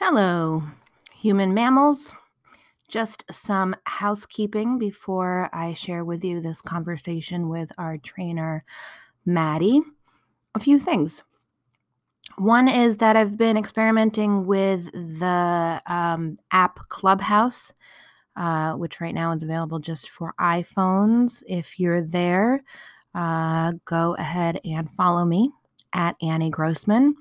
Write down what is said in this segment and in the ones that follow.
Hello, human mammals. Just some housekeeping before I share with you this conversation with our trainer, Maddie. A few things. One is that I've been experimenting with the um, app Clubhouse, uh, which right now is available just for iPhones. If you're there, uh, go ahead and follow me at Annie Grossman.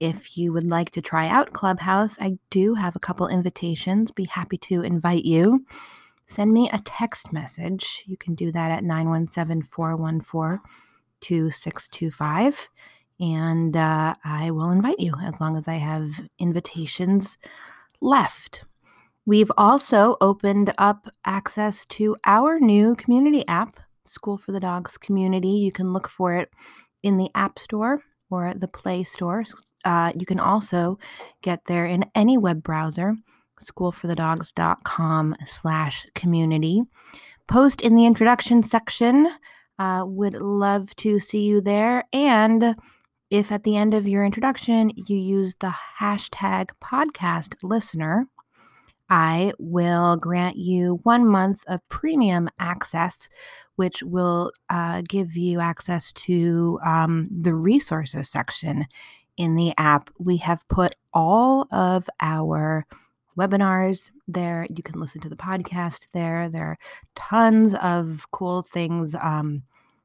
If you would like to try out Clubhouse, I do have a couple invitations. Be happy to invite you. Send me a text message. You can do that at 917 414 2625. And uh, I will invite you as long as I have invitations left. We've also opened up access to our new community app, School for the Dogs Community. You can look for it in the App Store or the Play Store. Uh, you can also get there in any web browser, schoolforthedogs.com slash community. Post in the introduction section. Uh, would love to see you there. And if at the end of your introduction you use the hashtag podcast listener, I will grant you one month of premium access which will uh, give you access to um, the resources section in the app. We have put all of our webinars there. You can listen to the podcast there. There are tons of cool things. Um,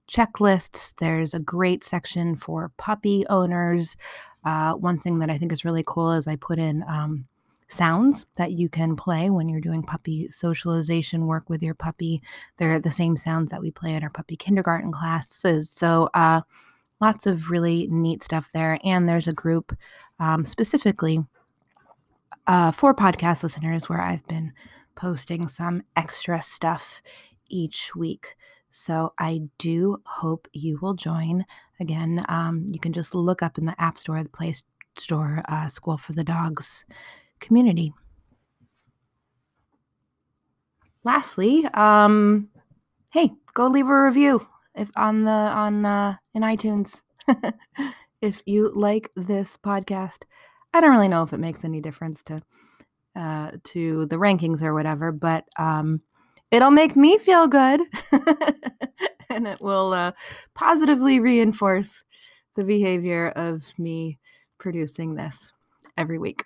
checklists. There's a great section for puppy owners. Uh, one thing that I think is really cool is I put in um, sounds that you can play when you're doing puppy socialization work with your puppy. They're the same sounds that we play in our puppy kindergarten classes. So, uh, lots of really neat stuff there. And there's a group um, specifically uh, for podcast listeners where I've been posting some extra stuff each week. So I do hope you will join. Again, um, you can just look up in the App Store, the Play Store, uh, School for the Dogs community. Lastly, um, hey, go leave a review if on the on uh, in iTunes if you like this podcast. I don't really know if it makes any difference to uh, to the rankings or whatever, but um, it'll make me feel good, and it will uh, positively reinforce the behavior of me producing this every week.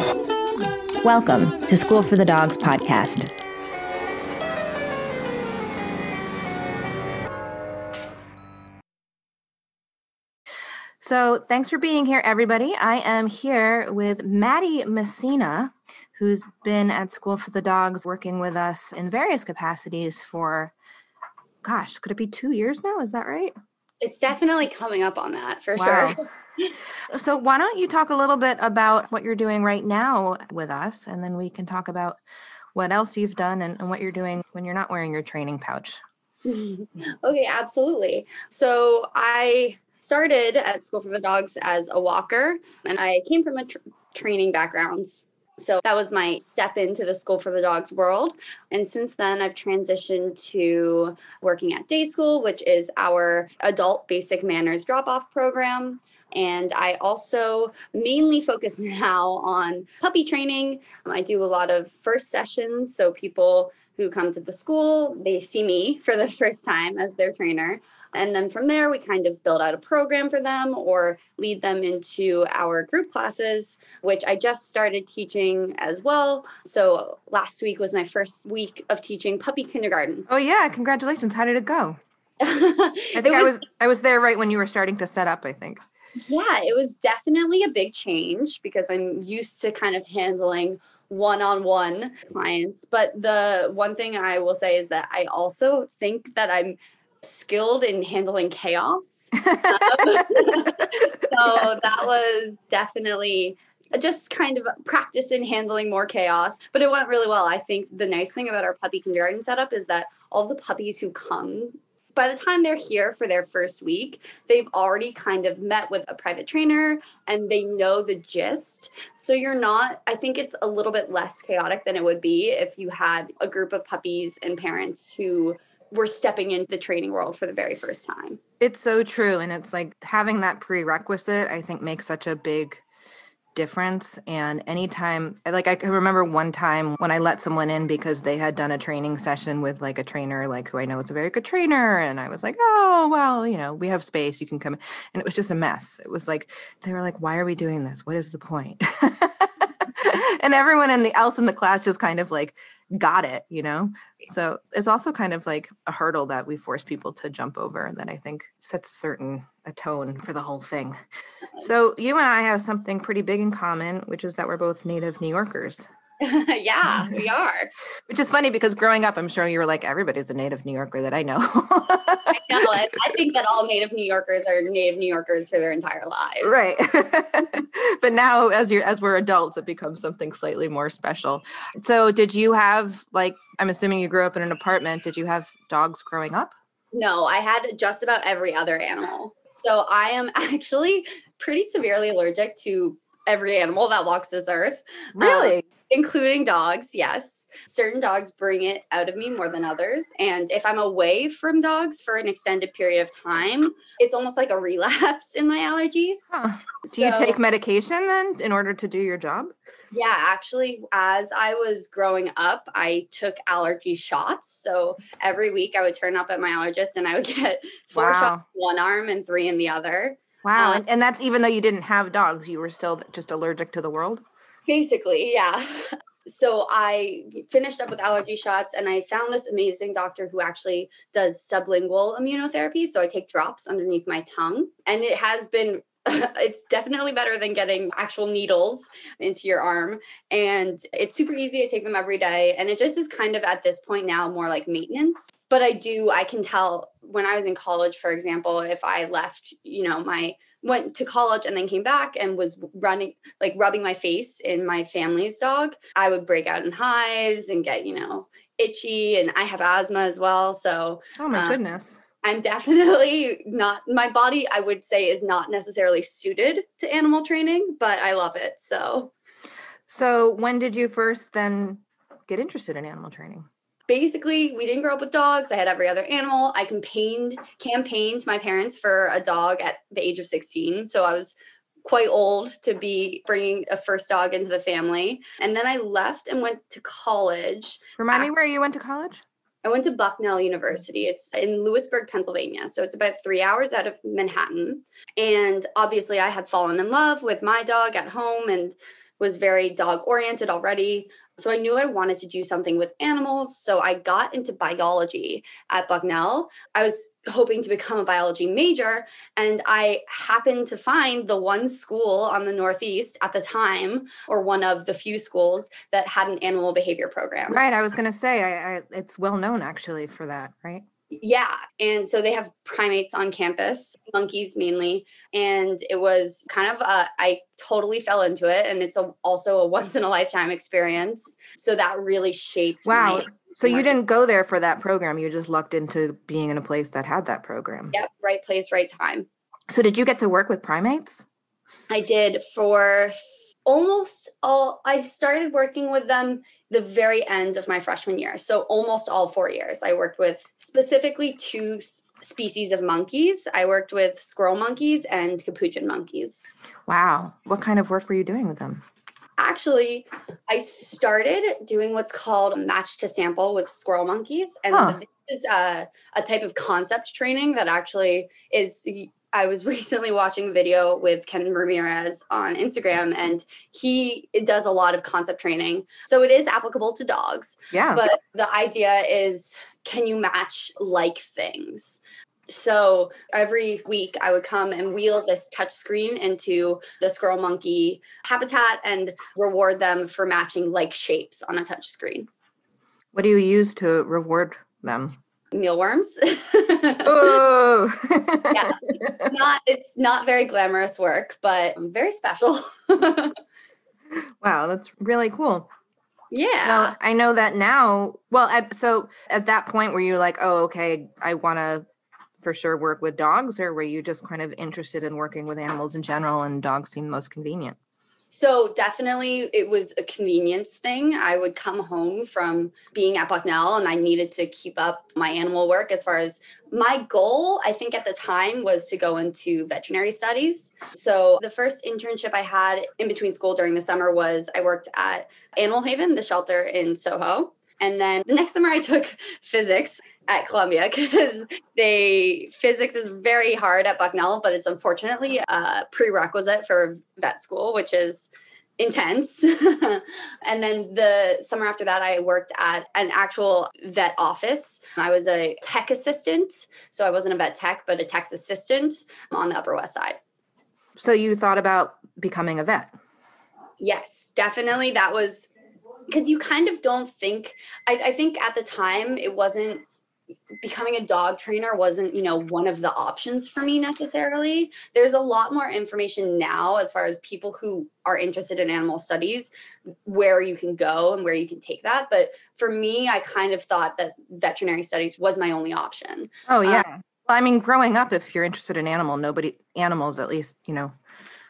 Welcome to School for the Dogs podcast. So, thanks for being here, everybody. I am here with Maddie Messina, who's been at School for the Dogs working with us in various capacities for, gosh, could it be two years now? Is that right? It's definitely coming up on that for wow. sure. so, why don't you talk a little bit about what you're doing right now with us, and then we can talk about what else you've done and, and what you're doing when you're not wearing your training pouch. okay, absolutely. So, I started at School for the Dogs as a walker, and I came from a tr- training background. So that was my step into the School for the Dogs world. And since then, I've transitioned to working at Day School, which is our adult basic manners drop off program. And I also mainly focus now on puppy training. I do a lot of first sessions. So people who come to the school, they see me for the first time as their trainer. And then from there, we kind of build out a program for them or lead them into our group classes, which I just started teaching as well. So last week was my first week of teaching puppy kindergarten. Oh, yeah. Congratulations. How did it go? I think was, I was I was there right when you were starting to set up, I think. Yeah, it was definitely a big change because I'm used to kind of handling one on one clients. But the one thing I will say is that I also think that I'm skilled in handling chaos. so that was definitely just kind of practice in handling more chaos. But it went really well. I think the nice thing about our puppy kindergarten setup is that all the puppies who come by the time they're here for their first week, they've already kind of met with a private trainer and they know the gist. So you're not, I think it's a little bit less chaotic than it would be if you had a group of puppies and parents who were stepping into the training world for the very first time. It's so true. And it's like having that prerequisite, I think, makes such a big difference. And anytime like i can remember one time when i let someone in because they had done a training session with like a trainer like who i know is a very good trainer. And i was like oh well you know we have space. You can come and it was just a mess. It was like they were like why are we doing this? What is the point and everyone in the else in the class just kind of like got it you know? So it's also kind of like a hurdle that we force people to jump over that i think sets a certain a tone for the whole thing. So you and i have something pretty big in common which is that we're both native new yorkers yeah, we are. Which is funny because growing up, I'm sure you were like, everybody's a native New Yorker that I know. I know. I think that all native New Yorkers are native New Yorkers for their entire lives. Right. but now as you're as we're adults, it becomes something slightly more special. So did you have like I'm assuming you grew up in an apartment. Did you have dogs growing up? No, I had just about every other animal. So I am actually pretty severely allergic to every animal that walks this earth. Really? Um, including dogs, yes. Certain dogs bring it out of me more than others. And if I'm away from dogs for an extended period of time, it's almost like a relapse in my allergies. Huh. Do so, you take medication then in order to do your job? Yeah, actually, as I was growing up, I took allergy shots. So every week I would turn up at my allergist and I would get four wow. shots in one arm and three in the other. Wow. Um, and, and that's even though you didn't have dogs, you were still just allergic to the world? Basically, yeah. So I finished up with allergy shots and I found this amazing doctor who actually does sublingual immunotherapy. So I take drops underneath my tongue and it has been it's definitely better than getting actual needles into your arm. And it's super easy. I take them every day. And it just is kind of at this point now more like maintenance. But I do, I can tell when I was in college, for example, if I left, you know, my went to college and then came back and was running like rubbing my face in my family's dog i would break out in hives and get you know itchy and i have asthma as well so oh my um, goodness. I'm definitely not my body i would say is not necessarily suited to animal training but i love it so. So when did you first then get interested in animal training basically we didn't grow up with dogs i had every other animal i campaigned campaigned my parents for a dog at the age of 16 so i was quite old to be bringing a first dog into the family and then i left and went to college remind me where you went to college I went to Bucknell University. It's in Lewisburg, Pennsylvania. So it's about three hours out of Manhattan. And obviously, I had fallen in love with my dog at home and was very dog oriented already. So I knew I wanted to do something with animals. So I got into biology at Bucknell. I was hoping to become a biology major. And I happened to find the one school on the Northeast at the time, or one of the few schools that had an animal behavior program. Right. I was going to say, I, I, it's well known actually for that, right? Yeah. And so they have primates on campus, monkeys mainly. And it was kind of, a, I totally fell into it. And it's a, also a once in a lifetime experience. So that really shaped. Wow. so you didn't go there for that program. You just lucked into being in a place that had that program. Yep. Right place, right time. So did you get to work with primates? I did for almost all, I started working with them the very end of my freshman year. So almost all four years. I worked with specifically two species of monkeys. I worked with squirrel monkeys and capuchin monkeys. Wow. What kind of work were you doing with them? Actually, I started doing what's called match to sample with squirrel monkeys. And huh. this is a, a type of concept training that actually is I was recently watching a video with Ken Ramirez on Instagram, and he does a lot of concept training. So it is applicable to dogs. Yeah. But the idea is can you match like things? So every week I would come and wheel this touch screen into the squirrel monkey habitat and reward them for matching like shapes on a touch screen. What do you use to reward them? Mealworms. oh, yeah, not it's not very glamorous work, but very special. wow, that's really cool. Yeah. I know that now. Well, at, so at that point, were you like, oh, okay, I want to for sure work with dogs, or were you just kind of interested in working with animals in general and dogs seemed most convenient? So definitely it was a convenience thing. I would come home from being at Bucknell and I needed to keep up my animal work as far as my goal, I think at the time was to go into veterinary studies. So the first internship I had in between school during the summer was I worked at Animal Haven, the shelter in Soho. And then the next summer I took physics at Columbia because they physics is very hard at Bucknell, but it's unfortunately a prerequisite for vet school, which is intense. and then the summer after that, I worked at an actual vet office. I was a tech assistant. So I wasn't a vet tech, but a tech assistant on the Upper West Side. So you thought about becoming a vet? Yes, definitely. That was because you kind of don't think I, I, think at the time it wasn't becoming a dog trainer wasn't you know one of the options for me necessarily. There's a lot more information now as far as people who are interested in animal studies where you can go and where you can take that. But for me i kind of thought that veterinary studies was my only option. Oh yeah. Um, well i mean growing up if you're interested in animal nobody animals at least you know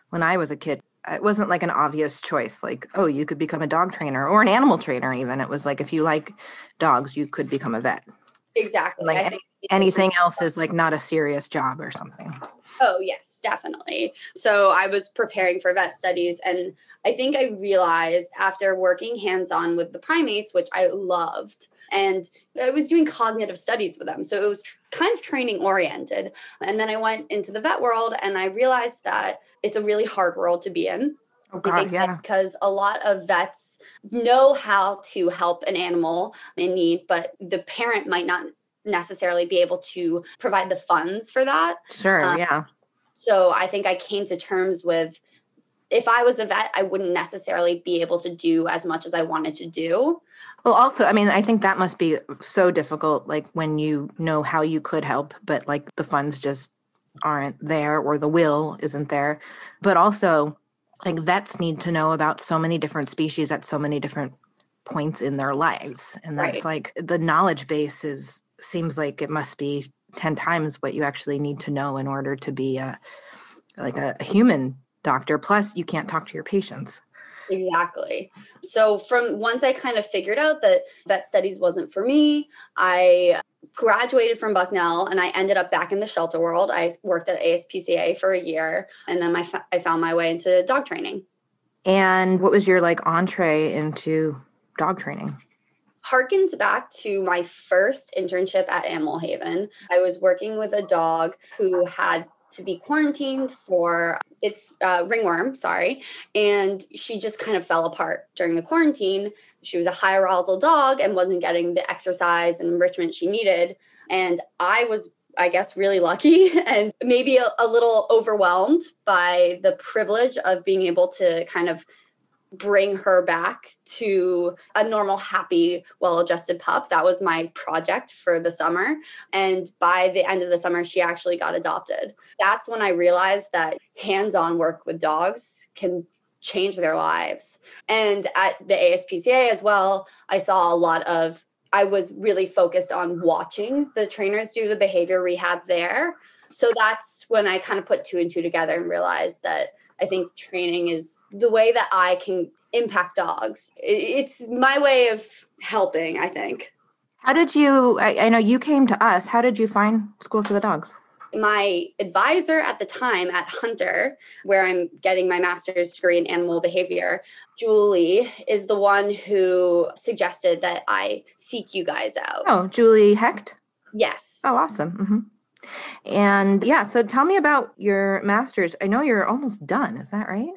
when i was a kid it wasn't like an obvious choice like oh you could become a dog trainer or an animal trainer even. It was like if you like dogs you could become a vet exactly like any, anything else is like not a serious job or something oh yes definitely so i was preparing for vet studies and i think i realized after working hands-on with the primates which i loved and I was doing cognitive studies with them. So it was tr- kind of training oriented. And then I went into the vet world and I realized that it's a really hard world to be in. Oh God, yeah. Because a lot of vets know how to help an animal in need, but the parent might not necessarily be able to provide the funds for that. Sure, um, yeah. So I think I came to terms with if I was a vet, I wouldn't necessarily be able to do as much as I wanted to do. Well, also, I mean, I think that must be so difficult, like when you know how you could help, but like the funds just aren't there or the will isn't there. But also, like vets need to know about so many different species at so many different points in their lives. And that's right. like the knowledge base is seems like it must be 10 times what you actually need to know in order to be a like a, a human doctor. Plus, you can't talk to your patients. Exactly. So from once I kind of figured out that vet studies wasn't for me, I graduated from Bucknell and I ended up back in the shelter world. I worked at ASPCA for a year and then my I found my way into dog training. And what was your like entree into dog training? harkens back to my first internship at Animal Haven. I was working with a dog who had to be quarantined for its uh, ringworm, sorry. And she just kind of fell apart during the quarantine. She was a high arousal dog and wasn't getting the exercise and enrichment she needed. And I was, I guess, really lucky and maybe a, a little overwhelmed by the privilege of being able to kind of bring her back to a normal, happy, well adjusted pup. That was my project for the summer. And by the end of the summer, she actually got adopted. That's when I realized that hands on work with dogs can change their lives. And at the ASPCA as well, I saw a lot of, I was really focused on watching the trainers do the behavior rehab there. So that's when I kind of put two and two together and realized that I think training is the way that I can impact dogs. It's my way of helping, I think. How did you? I, I, know you came to us. How did you find School for the Dogs? My advisor at the time at Hunter, where I'm getting my master's degree in animal behavior, Julie, is the one who suggested that I seek you guys out. Oh, Julie Hecht? Yes. Oh, awesome. Mm-hmm. And yeah, so tell me about your master's. I know you're almost done. Is that right?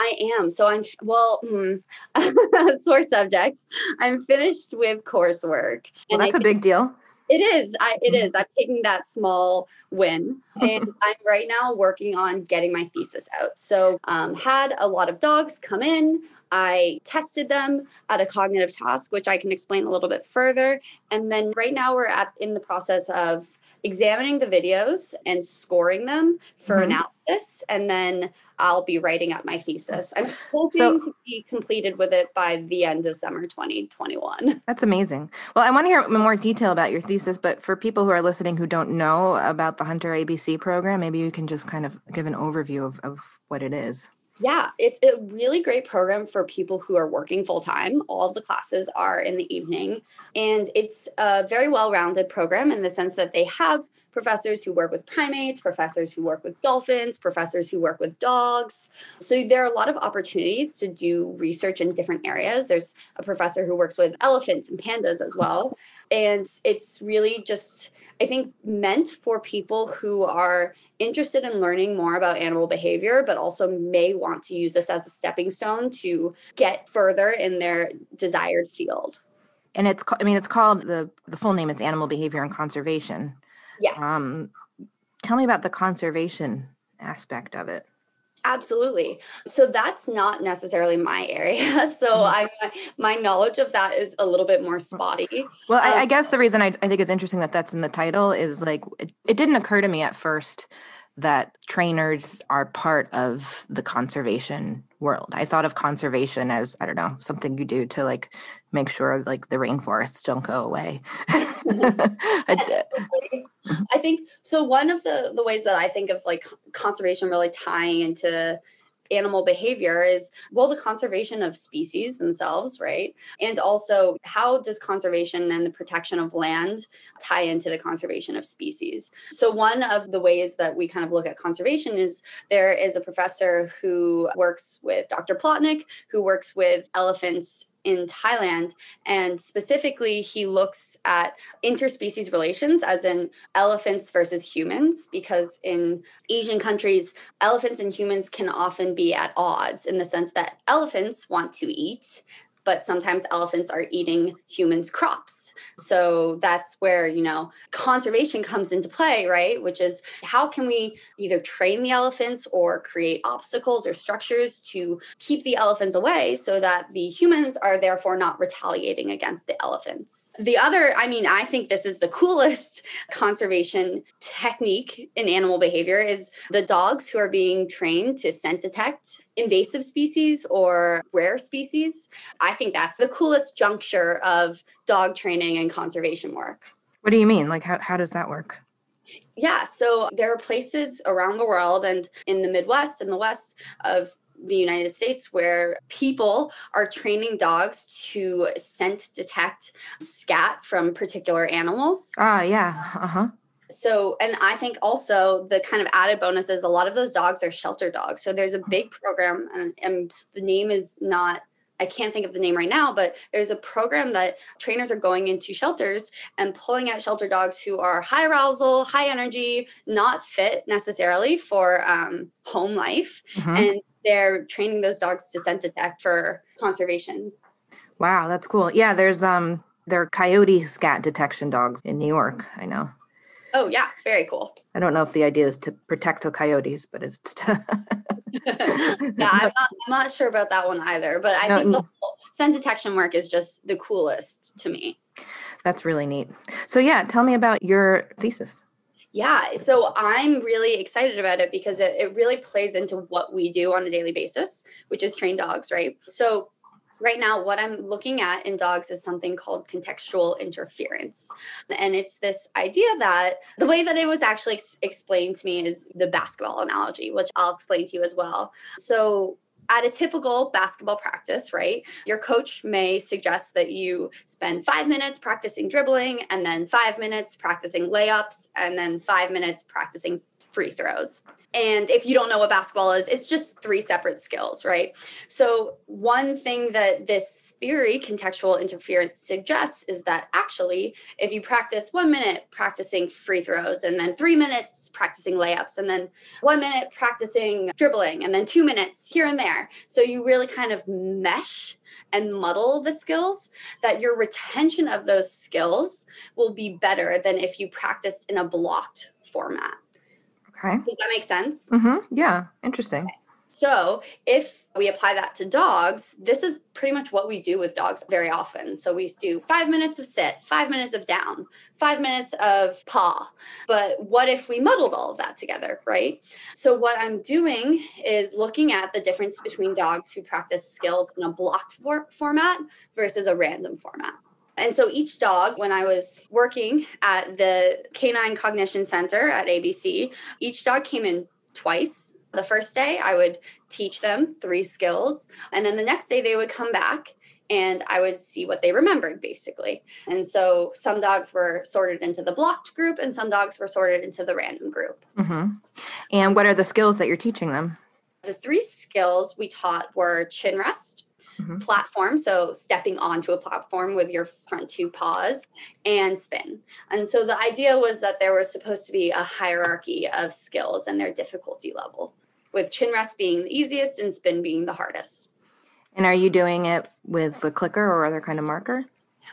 I am. So I'm, well, hmm, sore subject. I'm finished with coursework. Well, that's a big deal. It is. I, it mm-hmm. I'm taking that small win. And I'm right now working on getting my thesis out. So, um, had a lot of dogs come in. I tested them at a cognitive task, which I can explain a little bit further. And then right now we're at in the process of examining the videos and scoring them for Mhm. analysis. And then I'll be writing up my thesis. I'm hoping So- to be completed with it by the end of summer 2021. That's amazing. Well, I want to hear more detail about your thesis, but for people who are listening who don't know about the Hunter ABC program, maybe you can just kind of give an overview of, of what it is. Yeah, it's a really great program for people who are working full time. All of the classes are in the evening, and it's a very well rounded program in the sense that they have professors who work with primates, professors who work with dolphins, professors who work with dogs. So there are a lot of opportunities to do research in different areas. There's a professor who works with elephants and pandas as well. And it's really just, I think, meant for people who are interested in learning more about animal behavior, but also may want to use this as a stepping stone to get further in their desired field. And it's, I mean, it's called the the full name is Animal Behavior and Conservation. Yes. Um, tell me about the conservation aspect of it. Absolutely. So that's not necessarily my area. So Mhm. I'm my knowledge of that is a little bit more spotty. Well, I, I Um, guess the reason I, I think it's interesting that that's in the title is like it, it didn't occur to me at first that trainers are part of the conservation world. I thought of conservation as I don't know something you do to like make sure like the rainforests don't go away. I- think so. One of the the ways that I think of like conservation really tying into animal behavior is well the conservation of species themselves right? And also how does conservation and the protection of land tie into the conservation of species? So one of the ways that we kind of look at conservation is there is a professor who works with dr Plotnik who works with elephants in Thailand. And specifically, he looks at interspecies relations, as in elephants versus humans, because in Asian countries, elephants and humans can often be at odds in the sense that elephants want to eat. But sometimes elephants are eating humans' crops. So that's where, you know, conservation comes into play, right? Which is how can we either train the elephants or create obstacles or structures to keep the elephants away so that the humans are therefore not retaliating against the elephants. The other, I mean, I think this is the coolest conservation technique in animal behavior is the dogs who are being trained to scent detect invasive species or rare species. I think that's the coolest juncture of dog training and conservation work. what do you mean? Like how how does that work? Yeah, so there are places around the world and in the Midwest and the West of the United States where people are training dogs to scent detect scat from particular animals. Ah, yeah. Uh huh. So, and I think also the kind of added bonus is a lot of those dogs are shelter dogs. So there's a big program, and, and the name is not. I can't think of the name right now, but there's a program that trainers are going into shelters and pulling out shelter dogs who are high arousal, high energy, not fit necessarily for um, home life, Mhm. and they're training those dogs to scent detect for conservation. Wow, that's cool. Yeah, there's um there are coyote scat detection dogs in New York. I know. Oh yeah, very cool. I don't know if the idea is to protect the coyotes, but it's to yeah, I'm not, I'm not sure about that one either, but I No, think the whole scent detection work is just the coolest to me. That's really neat. So yeah, tell me about your thesis. Yeah, so I'm really excited about it because it, it really plays into what we do on a daily basis, which is train dogs, right? So right now what i'm looking at in dogs is something called contextual interference. And it's this idea that the way that it was actually ex- explained to me is the basketball analogy which i'll explain to you as well. So at a typical basketball practice, right, your coach may suggest that you spend five minutes practicing dribbling and then five minutes practicing layups and then five minutes practicing free throws. And if you don't know what basketball is, it's just three separate skills, right? So, one thing that this theory, contextual interference, suggests is that actually, if you practice one minute practicing free throws, and then three minutes practicing layups, and then one minute practicing dribbling, and then two minutes here and there, so you really kind of mesh and muddle the skills, that your retention of those skills will be better than if you practiced in a blocked format. Okay. Does that make sense? Mm-hmm. Yeah. Interesting. So, if we apply that to dogs, this is pretty much what we do with dogs very often. So, we do five minutes of sit, five minutes of down, five minutes of paw. But what if we muddled all of that together, right? So, what I'm doing is looking at the difference between dogs who practice skills in a blocked for- format versus a random format. And so each dog, when I was working at the Canine Cognition Center at ABC, each dog came in twice the first day, I would teach them three skills. And then the next day, they would come back and I would see what they remembered basically. And so some dogs were sorted into the blocked group and some dogs were sorted into the random group. Mm-hmm. And what are the skills that you're teaching them? The three skills we taught were chin rest, mm-hmm. platform, so stepping onto a platform with your front two paws, and spin. And so the idea was that there was supposed to be a hierarchy of skills and their difficulty level, with chin rest being the easiest and spin being the hardest. And are you doing it with the clicker or other kind of marker?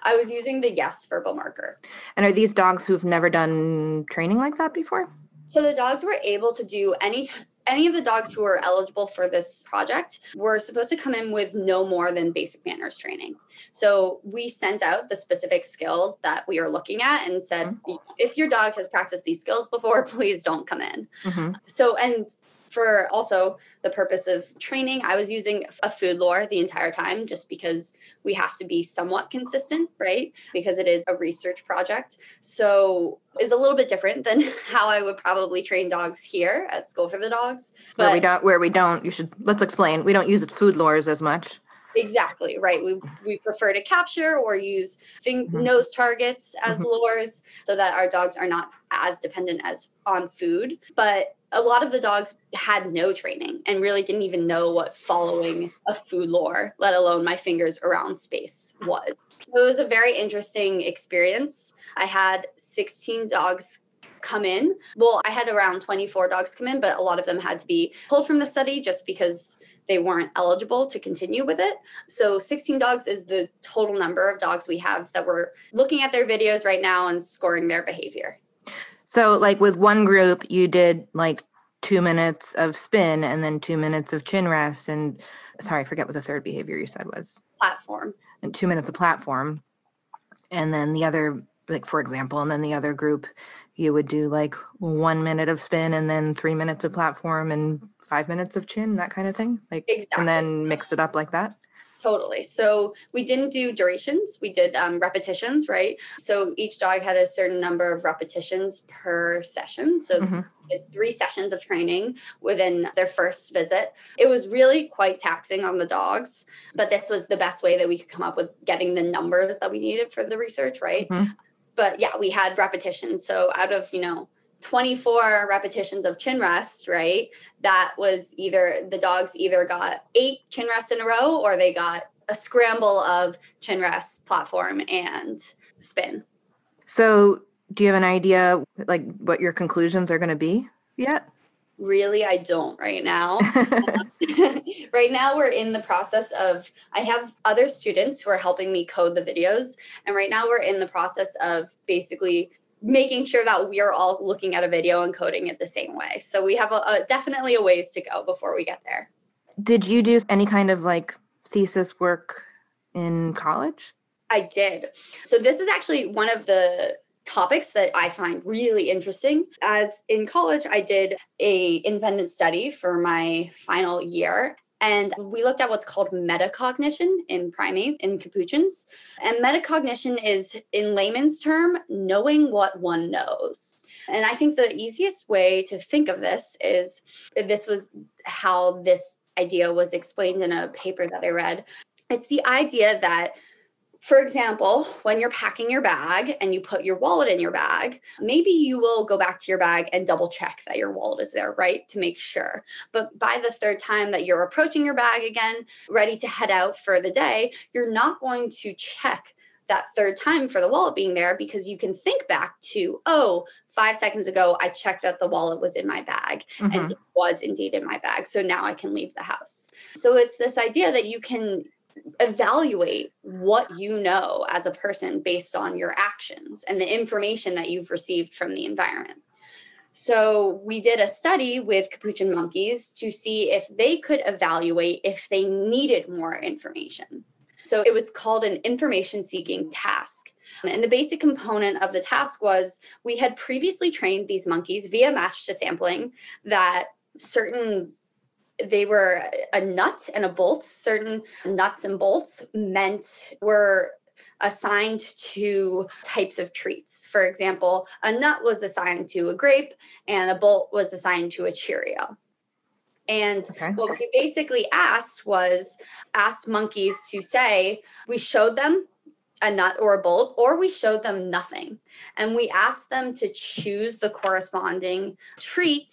I was using the yes verbal marker. And are these dogs who've never done training like that before? So the dogs were able to do any any of the dogs who were eligible for this project were supposed to come in with no more than basic manners training. So we sent out the specific skills that we are looking at and said, mm-hmm. if your dog has practiced these skills before, please don't come in. Mm-hmm. So, and for also the purpose of training, I was using a food lure the entire time just because we have to be somewhat consistent, right? Because it is a research project. So is a little bit different than how I would probably train dogs here at School for the Dogs. But where we don't where we don't, you should let's explain. We don't use food lures as much. Exactly right. We we prefer to capture or use fing- mm-hmm. nose targets as mm-hmm. lures so that our dogs are not as dependent as on food. But a lot of the dogs had no training and really didn't even know what following a food lure, let alone my fingers around space, was. So it was a very interesting experience. I had 16 dogs come in. Well, I had around 24 dogs come in, but a lot of them had to be pulled from the study just because they weren't eligible to continue with it. So 16 dogs is the total number of dogs we have that we're looking at their videos right now and scoring their behavior. So, like with one group, you did like two minutes of spin and then two minutes of chin rest. And sorry, I forget what the third behavior you said was platform. And two minutes of platform. And then the other, like for example, and then the other group, you would do like one minute of spin and then three minutes of platform and five minutes of chin, that kind of thing. Like, exactly. and then mix it up like that. Totally. So we didn't do durations, we did um, repetitions, right? So each dog had a certain number of repetitions per session. So mm-hmm. three sessions of training within their first visit. It was really quite taxing on the dogs, but this was the best way that we could come up with getting the numbers that we needed for the research, right? Mm-hmm. But yeah, we had repetitions. So out of, you know, 24 repetitions of chin rest, right? That was either the dogs either got eight chin rests in a row or they got a scramble of chin rest, platform, and spin. So, do you have an idea like what your conclusions are going to be yet? Really, I don't right now. right now, we're in the process of, I have other students who are helping me code the videos. And right now, we're in the process of basically making sure that we are all looking at a video and coding it the same way. So we have a, a, definitely a ways to go before we get there. Did you do any kind of like thesis work in college? I did. So this is actually one of the topics that I find really interesting. As in college, I did a independent study for my final year and we looked at what's called metacognition in primates, in capuchins. And metacognition is, in layman's term, knowing what one knows. And I think the easiest way to think of this is this was how this idea was explained in a paper that I read. It's the idea that for example, when you're packing your bag and you put your wallet in your bag, maybe you will go back to your bag and double check that your wallet is there, right? To make sure. But by the third time that you're approaching your bag again, ready to head out for the day, you're not going to check that third time for the wallet being there because you can think back to, oh, five seconds ago, I checked that the wallet was in my bag mm-hmm. and it was indeed in my bag. So now I can leave the house. So it's this idea that you can evaluate what you know as a person based on your actions and the information that you've received from the environment. So we did a study with capuchin monkeys to see if they could evaluate if they needed more information. So it was called an information seeking task. And the basic component of the task was we had previously trained these monkeys via match to sampling that certain they were a nut and a bolt certain nuts and bolts meant were assigned to types of treats for example a nut was assigned to a grape and a bolt was assigned to a cheerio and okay. what we basically asked was asked monkeys to say we showed them a nut or a bolt, or we showed them nothing. And we asked them to choose the corresponding treat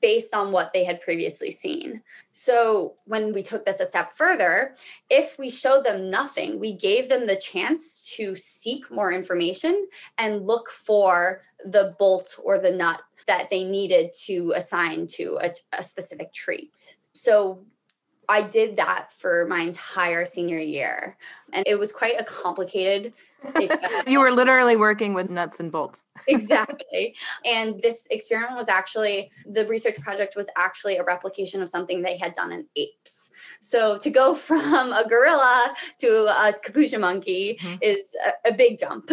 based on what they had previously seen. So when we took this a step further, if we showed them nothing, we gave them the chance to seek more information and look for the bolt or the nut that they needed to assign to a, a specific trait. So I did that for my entire senior year. And it was quite a complicated. you were literally working with nuts and bolts. exactly. And this experiment was actually, the research project was actually a replication of something they had done in apes. So to go from a gorilla to a capuchin monkey mm-hmm. is a, a big jump.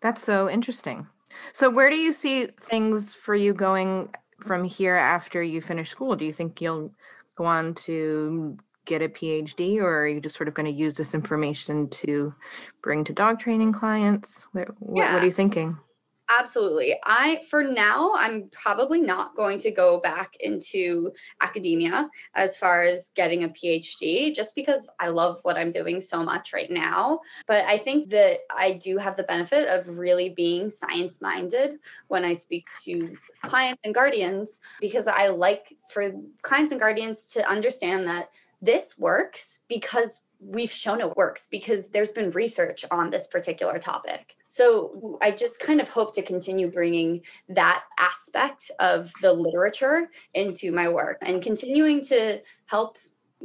That's so interesting. So, where do you see things for you going from here after you finish school? Do you think you'll go on to get a PhD, or are you just sort of going to use this information to bring to dog training clients? What, yeah. what are you thinking? Absolutely. I, for now, I'm probably not going to go back into academia as far as getting a PhD, just because I love what I'm doing so much right now. But I think that I do have the benefit of really being science minded when I speak to clients and guardians, because I like for clients and guardians to understand that this works because we've shown it works because there's been research on this particular topic. So I just kind of hope to continue bringing that aspect of the literature into my work and continuing to help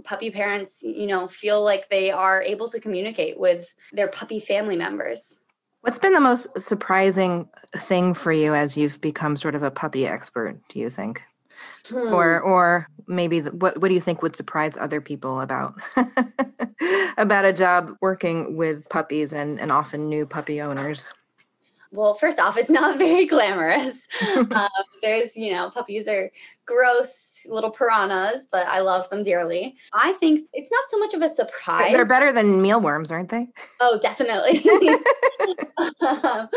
puppy parents, you know, feel like they are able to communicate with their puppy family members. What's been the most surprising thing for you as you've become sort of a puppy expert, do you think? Hmm. Or or maybe the, what what do you think would surprise other people about about a job working with puppies and and often new puppy owners? Well, first off, it's not very glamorous. um, there's, you know, puppies are gross little piranhas, but I love them dearly. I think it's not so much of a surprise. They're better than mealworms, aren't they? Oh, definitely. um,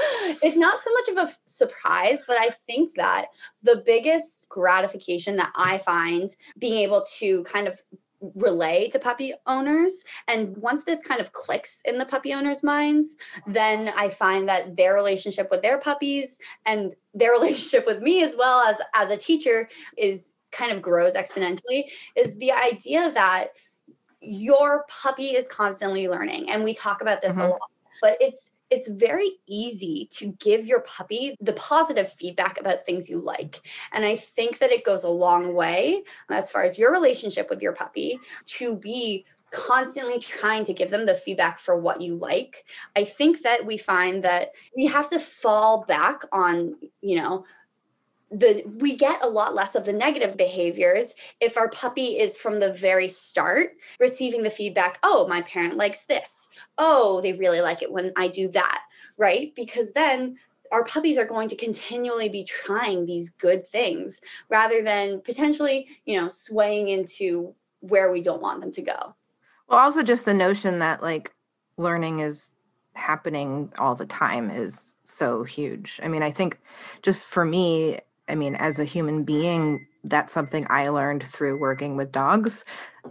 it's not so much of a surprise, but I think that the biggest gratification that I find being able to kind of relay to puppy owners. And once this kind of clicks in the puppy owners' minds, then I find that their relationship with their puppies and their relationship with me as well as as a teacher is kind of grows exponentially is the idea that your puppy is constantly learning and we talk about this mm-hmm. a lot but it's it's very easy to give your puppy the positive feedback about things you like. And I think that it goes a long way as far as your relationship with your puppy to be constantly trying to give them the feedback for what you like. I think that we find that we have to fall back on, you know, the we get a lot less of the negative behaviors if our puppy is from the very start receiving the feedback oh my parent likes this. Oh they really like it when i do that right? Because then our puppies are going to continually be trying these good things rather than potentially you know swaying into where we don't want them to go. Well also just the notion that like learning is happening all the time is so huge. I mean, I think just for me, I mean, as a human being, that's something I learned through working with dogs.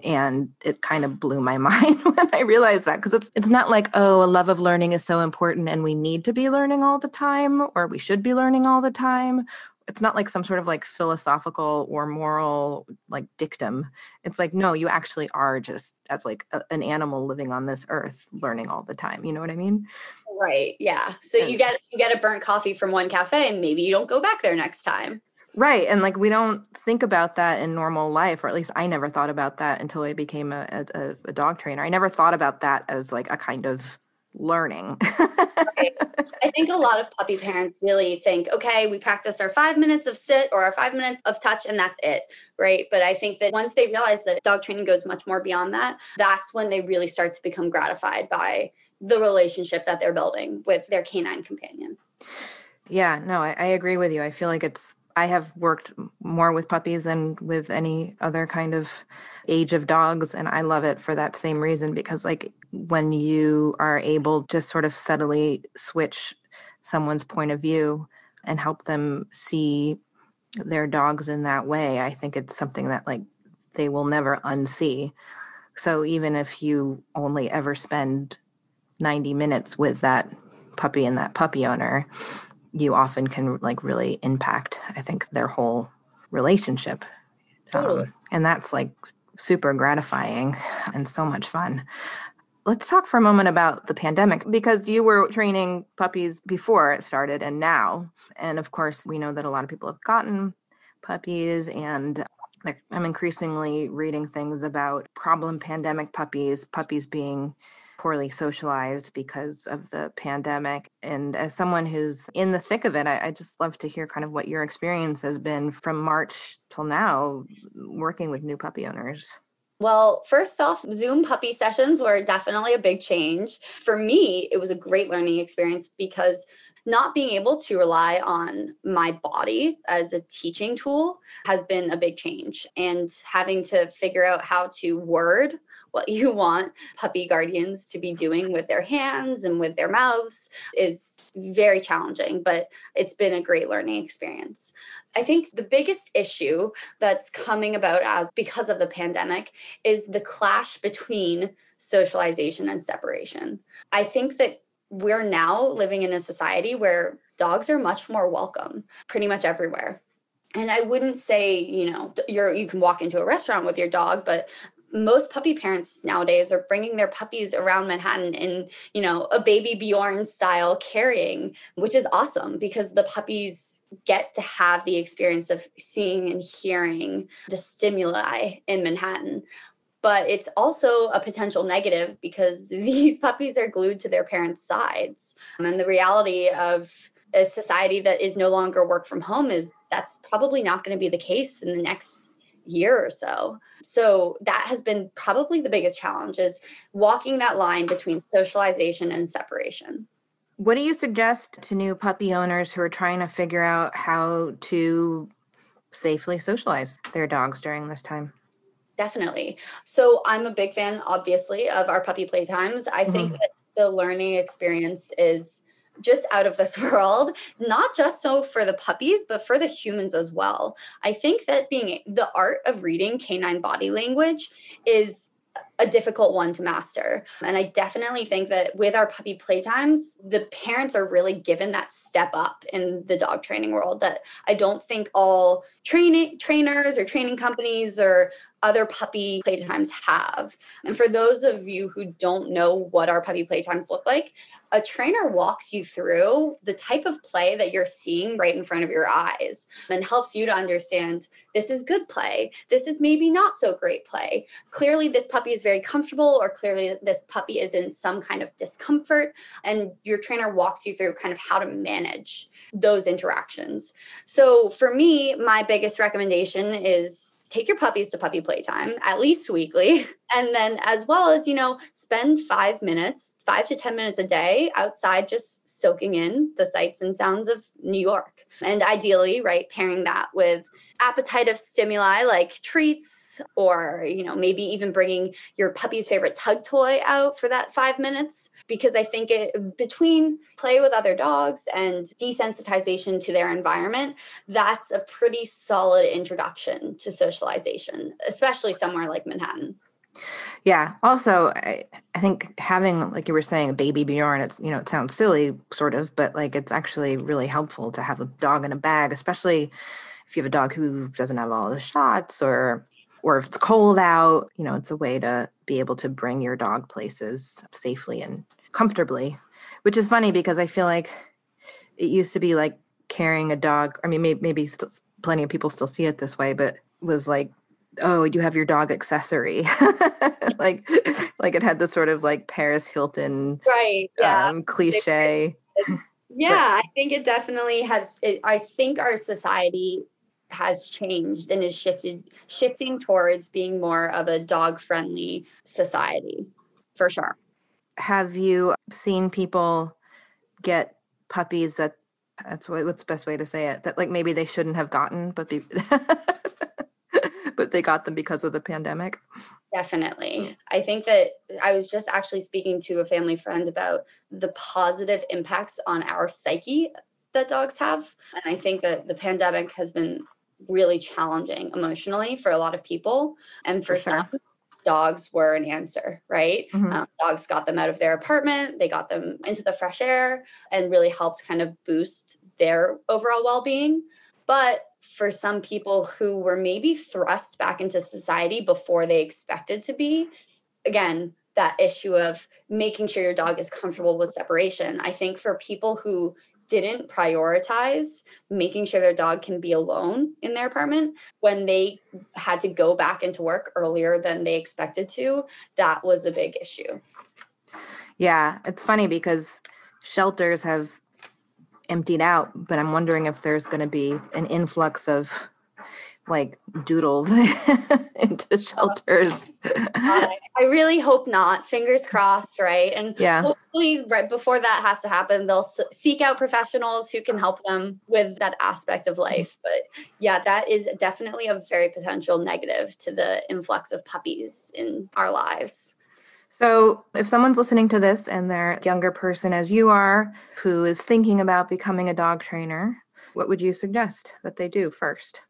And it kind of blew my mind when I realized that because it's it's not like, oh, a love of learning is so important and we need to be learning all the time or we should be learning all the time. It's not like some sort of like philosophical or moral like dictum. It's like, no, you actually are just as like a, an animal living on this earth learning all the time. You know what I mean? Right. Yeah. So and, you get you get a burnt coffee from one cafe and maybe you don't go back there next time. Right. And like we don't think about that in normal life, or at least I never thought about that until I became a, a, a dog trainer. I never thought about that as like a kind of learning. right. I think a lot of puppy parents really think, okay, we practice our five minutes of sit or our five minutes of touch, and that's it. Right. But I think that once they realize that dog training goes much more beyond that, that's when they really start to become gratified by the relationship that they're building with their canine companion. Yeah, no, I, I agree with you. I feel like it's I have worked more with puppies than with any other kind of age of dogs. And I love it for that same reason because, like, when you are able to sort of subtly switch someone's point of view and help them see their dogs in that way, I think it's something that, like, they will never unsee. So even if you only ever spend 90 minutes with that puppy and that puppy owner, you often can like really impact i think their whole relationship. Totally. Um, and that's like super gratifying and so much fun. Let's talk for a moment about the pandemic because you were training puppies before it started and now. And of course we know that a lot of people have gotten puppies and i'm increasingly reading things about problem pandemic puppies puppies being poorly socialized because of the pandemic. And as someone who's in the thick of it, I, I, just love to hear kind of what your experience has been from March till now mm, working with new puppy owners. Well, first off, Zoom puppy sessions were definitely a big change. For me, it was a great learning experience because not being able to rely on my body as a teaching tool has been a big change. And having to figure out how to word what you want puppy guardians to be doing with their hands and with their mouths is very challenging, but it's been a great learning experience. I think the biggest issue that's coming about as because of the pandemic is the clash between socialization and separation. I think that we're now living in a society where dogs are much more welcome pretty much everywhere and i wouldn't say you know you're you can walk into a restaurant with your dog but most puppy parents nowadays are bringing their puppies around Manhattan in, you know, a baby Bjorn style carrying, which is awesome because the puppies get to have the experience of seeing and hearing the stimuli in Manhattan. But it's also a potential negative because these puppies are glued to their parents' sides. And the reality of a society that is no longer work from home is that's probably not going to be the case in the next year or so. So that has been probably the biggest challenge is walking that line between socialization and separation. What do you suggest to new puppy owners who are trying to figure out how to safely socialize their dogs during this time? Definitely. So I'm a big fan, obviously, of our puppy playtimes. I mm-hmm. think that the learning experience is just out of this world, not just so for the puppies, but for the humans as well. I think that being the art of reading canine body language is a difficult one to master. And I definitely think that with our puppy playtimes, the parents are really given that step up in the dog training world that I don't think all training trainers or training companies or other puppy playtimes have. And for those of you who don't know what our puppy playtimes look like, a trainer walks you through the type of play that you're seeing right in front of your eyes and helps you to understand this is good play, this is maybe not so great play. Clearly, this puppy is very comfortable, or clearly, this puppy is in some kind of discomfort. And your trainer walks you through kind of how to manage those interactions. So, for me, my biggest recommendation is take your puppies to puppy playtime at least weekly. And then, as well as, you know, spend five minutes, five to 10 minutes a day outside just soaking in the sights and sounds of New York. And ideally, right, pairing that with appetitive stimuli like treats or you know maybe even bringing your puppy's favorite tug toy out for that 5 minutes because I think it between play with other dogs and desensitization to their environment that's a pretty solid introduction to socialization especially somewhere like Manhattan. Yeah. Also, I, I think having, like you were saying, a baby Bjorn, it's, you know, it sounds silly, sort of, but like it's actually really helpful to have a dog in a bag, especially if you have a dog who doesn't have all the shots or or if it's cold out, you know, it's a way to be able to bring your dog places safely and comfortably. Which is funny because I feel like it used to be like carrying a dog. I mean, maybe, maybe still, plenty of people still see it this way, but was like oh you have your dog accessory. Like like it had this sort of like paris hilton right yeah. um, cliche yeah i think it definitely has it, i think our society has changed and is shifted shifting towards being more of a dog friendly society for sure. Have you seen people get puppies that that's what, what's the best way to say it that like maybe they shouldn't have gotten but be but they got them because of the pandemic definitely i think that i was just actually speaking to a family friend about the positive impacts on our psyche that dogs have and i think that the pandemic has been really challenging emotionally for a lot of people and for, for sure. some dogs were an answer, right? Mm-hmm. Um, dogs got them out of their apartment, they got them into the fresh air, and really helped kind of boost their overall well being. But for some people who were maybe thrust back into society before they expected to be, again, that issue of making sure your dog is comfortable with separation. I think for people who didn't prioritize making sure their dog can be alone in their apartment when they had to go back into work earlier than they expected to that was a big issue yeah it's funny because shelters have emptied out but i'm wondering if there's going to be an influx of like doodles into shelters. I, I really hope not. Fingers crossed, right? And yeah. hopefully, right before that has to happen, they'll seek out professionals who can help them with that aspect of life. But yeah, that is definitely a very potential negative to the influx of puppies in our lives. So, if someone's listening to this and they're a younger person as you are who is thinking about becoming a dog trainer, what would you suggest that they do first?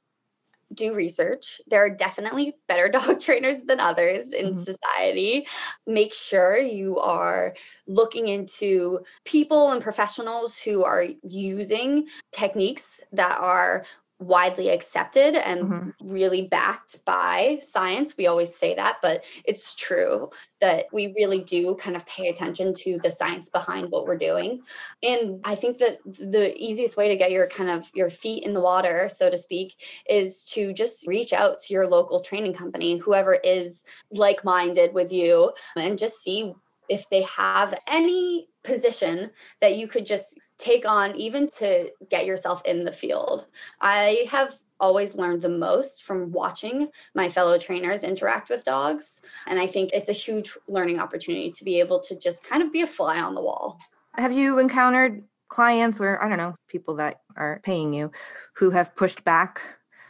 do research. There are definitely better dog trainers than others in mm-hmm. society. Make sure you are looking into people and professionals who are using techniques that are widely accepted and mm-hmm. really backed by science. We always say that, but it's true that we really do kind of pay attention to the science behind what we're doing. And I think that the easiest way to get your kind of your feet in the water, so to speak, is to just reach out to your local training company, whoever is like-minded with you and just see if they have any position that you could just take on even to get yourself in the field. I have always learned the most from watching my fellow trainers interact with dogs. And I think it's a huge learning opportunity to be able to just kind of be a fly on the wall. Have you encountered clients where, I don't know, people that are paying you who have pushed back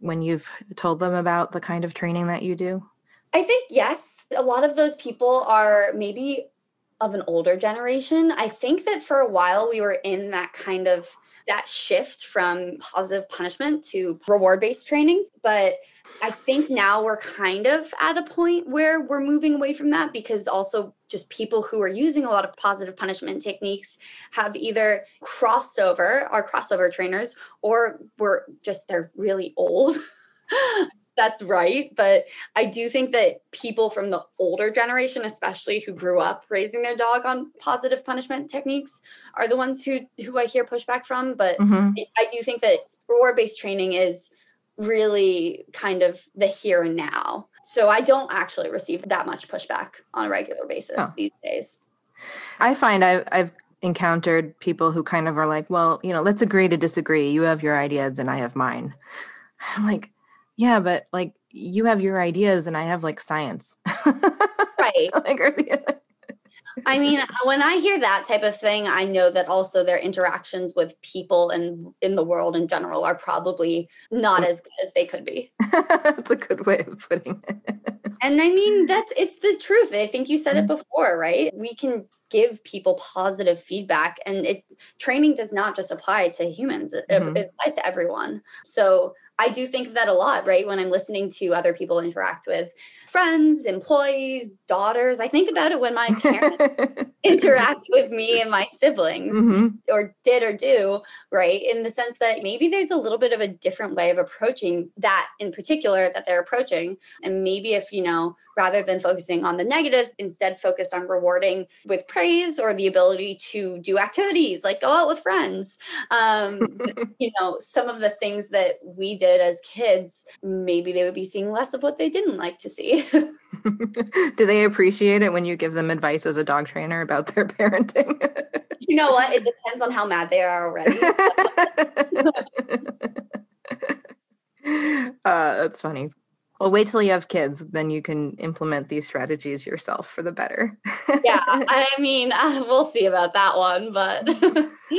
when you've told them about the kind of training that you do? I think yes. A lot of those people are maybe of an older generation. I think that for a while we were in that kind of that shift from positive punishment to reward based training. But I think now we're kind of at a point where we're moving away from that because also just people who are using a lot of positive punishment techniques have either crossed over, crossover trainers, or we're just they're really old. that's right. But I do think that people from the older generation, especially who grew up raising their dog on positive punishment techniques, are the ones who who I hear pushback from. But mm-hmm. I do think that reward based training is really kind of the here and now. So I don't actually receive that much pushback on a regular basis oh. these days. I find I've, I've encountered people who kind of are like, well, you know, let's agree to disagree. You have your ideas and I have mine. I'm like, yeah, but like you have your ideas and I have like science. Right. like, I mean, when I hear that type of thing, I know that also their interactions with people and in the world in general are probably not as good as they could be. that's a good way of putting it. and I mean, that's it's the truth. I think you said it mm-hmm. before, right? We can give people positive feedback and it training does not just apply to humans it, mm-hmm. it applies to everyone so I do think of that a lot, right? When I'm listening to other people interact with friends, employees, daughters. I think about it when my parents interact with me and my siblings, mm-hmm. or did or do, right? In the sense that maybe there's a little bit of a different way of approaching that in particular that they're approaching. And maybe if, you know, rather than focusing on the negatives, instead focused on rewarding with praise or the ability to do activities like go out with friends. Um, you know, some of the things that we did as kids, maybe they would be seeing less of what they didn't like to see. Do they appreciate it when you give them advice as a dog trainer about their parenting? you know what? It depends on how mad they are already. uh, that's funny. Well, wait till you have kids, then you can implement these strategies yourself for the better. yeah, I mean, uh, we'll see about that one, but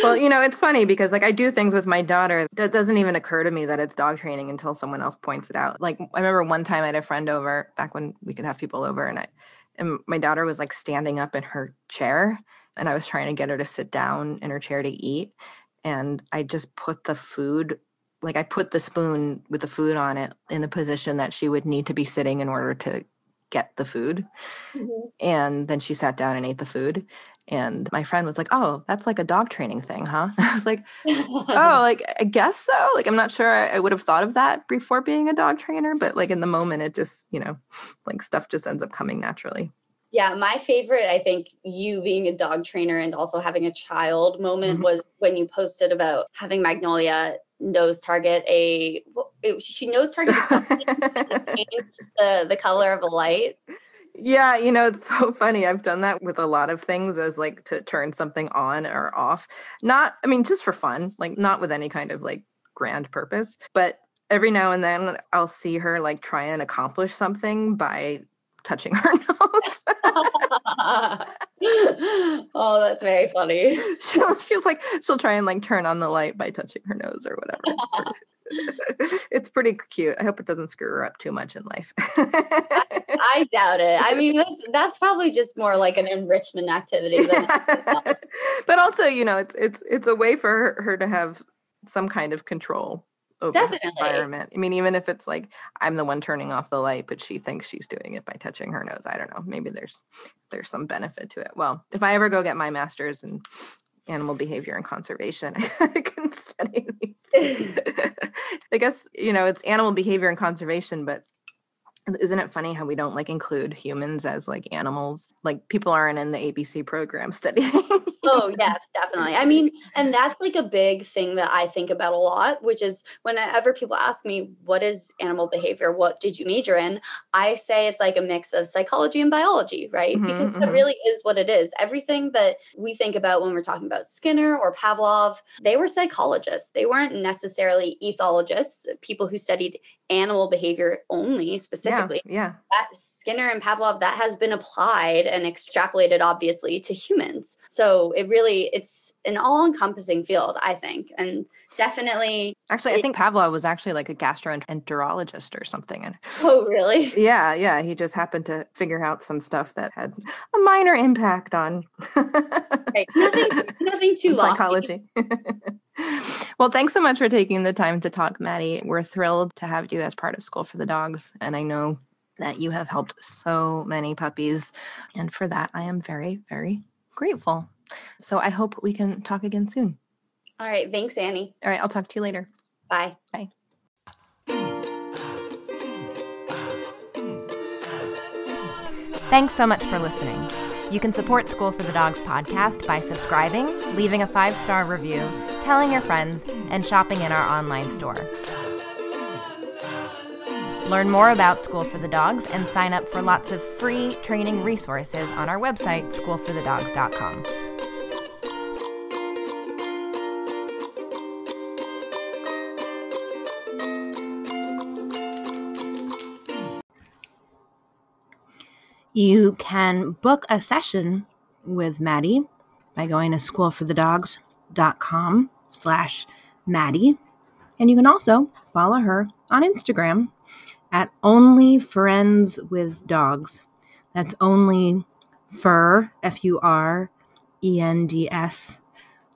well, you know, it's funny because like I do things with my daughter that doesn't even occur to me that it's dog training until someone else points it out. Like I remember one time I had a friend over back when we could have people over, and I and my daughter was like standing up in her chair, and I was trying to get her to sit down in her chair to eat, and I just put the food like I put the spoon with the food on it in the position that she would need to be sitting in order to get the food. Mm-hmm. And then she sat down and ate the food. And my friend was like, "Oh, that's like a dog training thing, huh?" I was like, "Oh, like I guess so. Like I'm not sure I, I would have thought of that before being a dog trainer, but like in the moment, it just you know, like stuff just ends up coming naturally." Yeah, my favorite, I think, you being a dog trainer and also having a child moment mm-hmm. was when you posted about having Magnolia nose target a she nose target the the color of a light yeah you know it's so funny i've done that with a lot of things as like to turn something on or off not i mean just for fun like not with any kind of like grand purpose but every now and then i'll see her like try and accomplish something by touching her nose. oh, that's very funny. She'll, she'll like she'll try and like turn on the light by touching her nose or whatever. it's pretty cute. I hope it doesn't screw her up too much in life. I, I, doubt it. I mean, that's, that's, probably just more like an enrichment activity. Than but also, you know, it's it's it's a way for her, her to have some kind of control Definitely. environment. I mean, even if it's like I'm the one turning off the light, but she thinks she's doing it by touching her nose. I don't know. Maybe there's there's some benefit to it. Well, if I ever go get my master's in animal behavior and conservation, I can study these. I guess you know it's animal behavior and conservation, but isn't it funny how we don't like include humans as like animals? Like people aren't in the abc program studying oh yes definitely. I mean and that's like a big thing that i think about a lot which is whenever people ask me what is animal behavior? What did you major in? I say it's like a mix of psychology and biology right? Mm-hmm, because mm-hmm. it really is what it is. Everything that we think about when we're talking about skinner or pavlov they were psychologists. They weren't necessarily ethologists people who studied animal behavior only specifically. Yeah, yeah. That Skinner and Pavlov that has been applied and extrapolated obviously to humans. So it really it's an all-encompassing field, I think. And definitely Actually, I think Pavlov was actually like a gastroenterologist or something. And Oh, really? Yeah, yeah, he just happened to figure out some stuff that had a minor impact on right. nothing nothing too psychology. well, thanks so much for taking the time to talk, Maddie. We're thrilled to have you as part of School for the Dogs. And I know that you have helped so many puppies. And for that, I am very, very grateful. So I hope we can talk again soon. All right. Thanks, Annie. All right. I'll talk to you later. Bye. Bye. Thanks so much for listening. You can support School for the Dogs podcast by subscribing, leaving a five star review, telling your friends, and shopping in our online store. Learn more about School for the Dogs and sign up for lots of free training resources on our website, schoolforthedogs.com. You can book a session with Maddie by going to schoolforthedogs.com slash Maddie. And you can also follow her on Instagram at Only Furends with Dogs. That's only fur, F U R E N D S,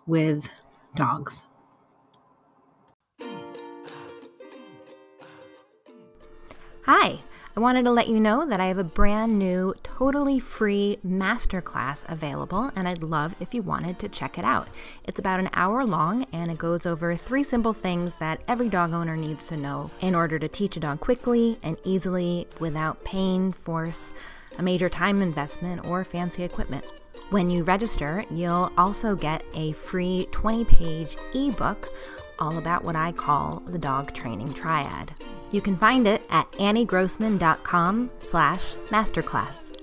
with dogs. Hi. I wanted to let you know that I have a brand new, totally free masterclass available, and I'd love if you wanted to check it out. It's about an hour long, and it goes over three simple things that every dog owner needs to know in order to teach a dog quickly and easily without pain, force, a major time investment, or fancy equipment. When you register, you'll also get a free 20 page ebook all about what I call the dog training triad. You can find it at anniegrossman.com slash masterclass.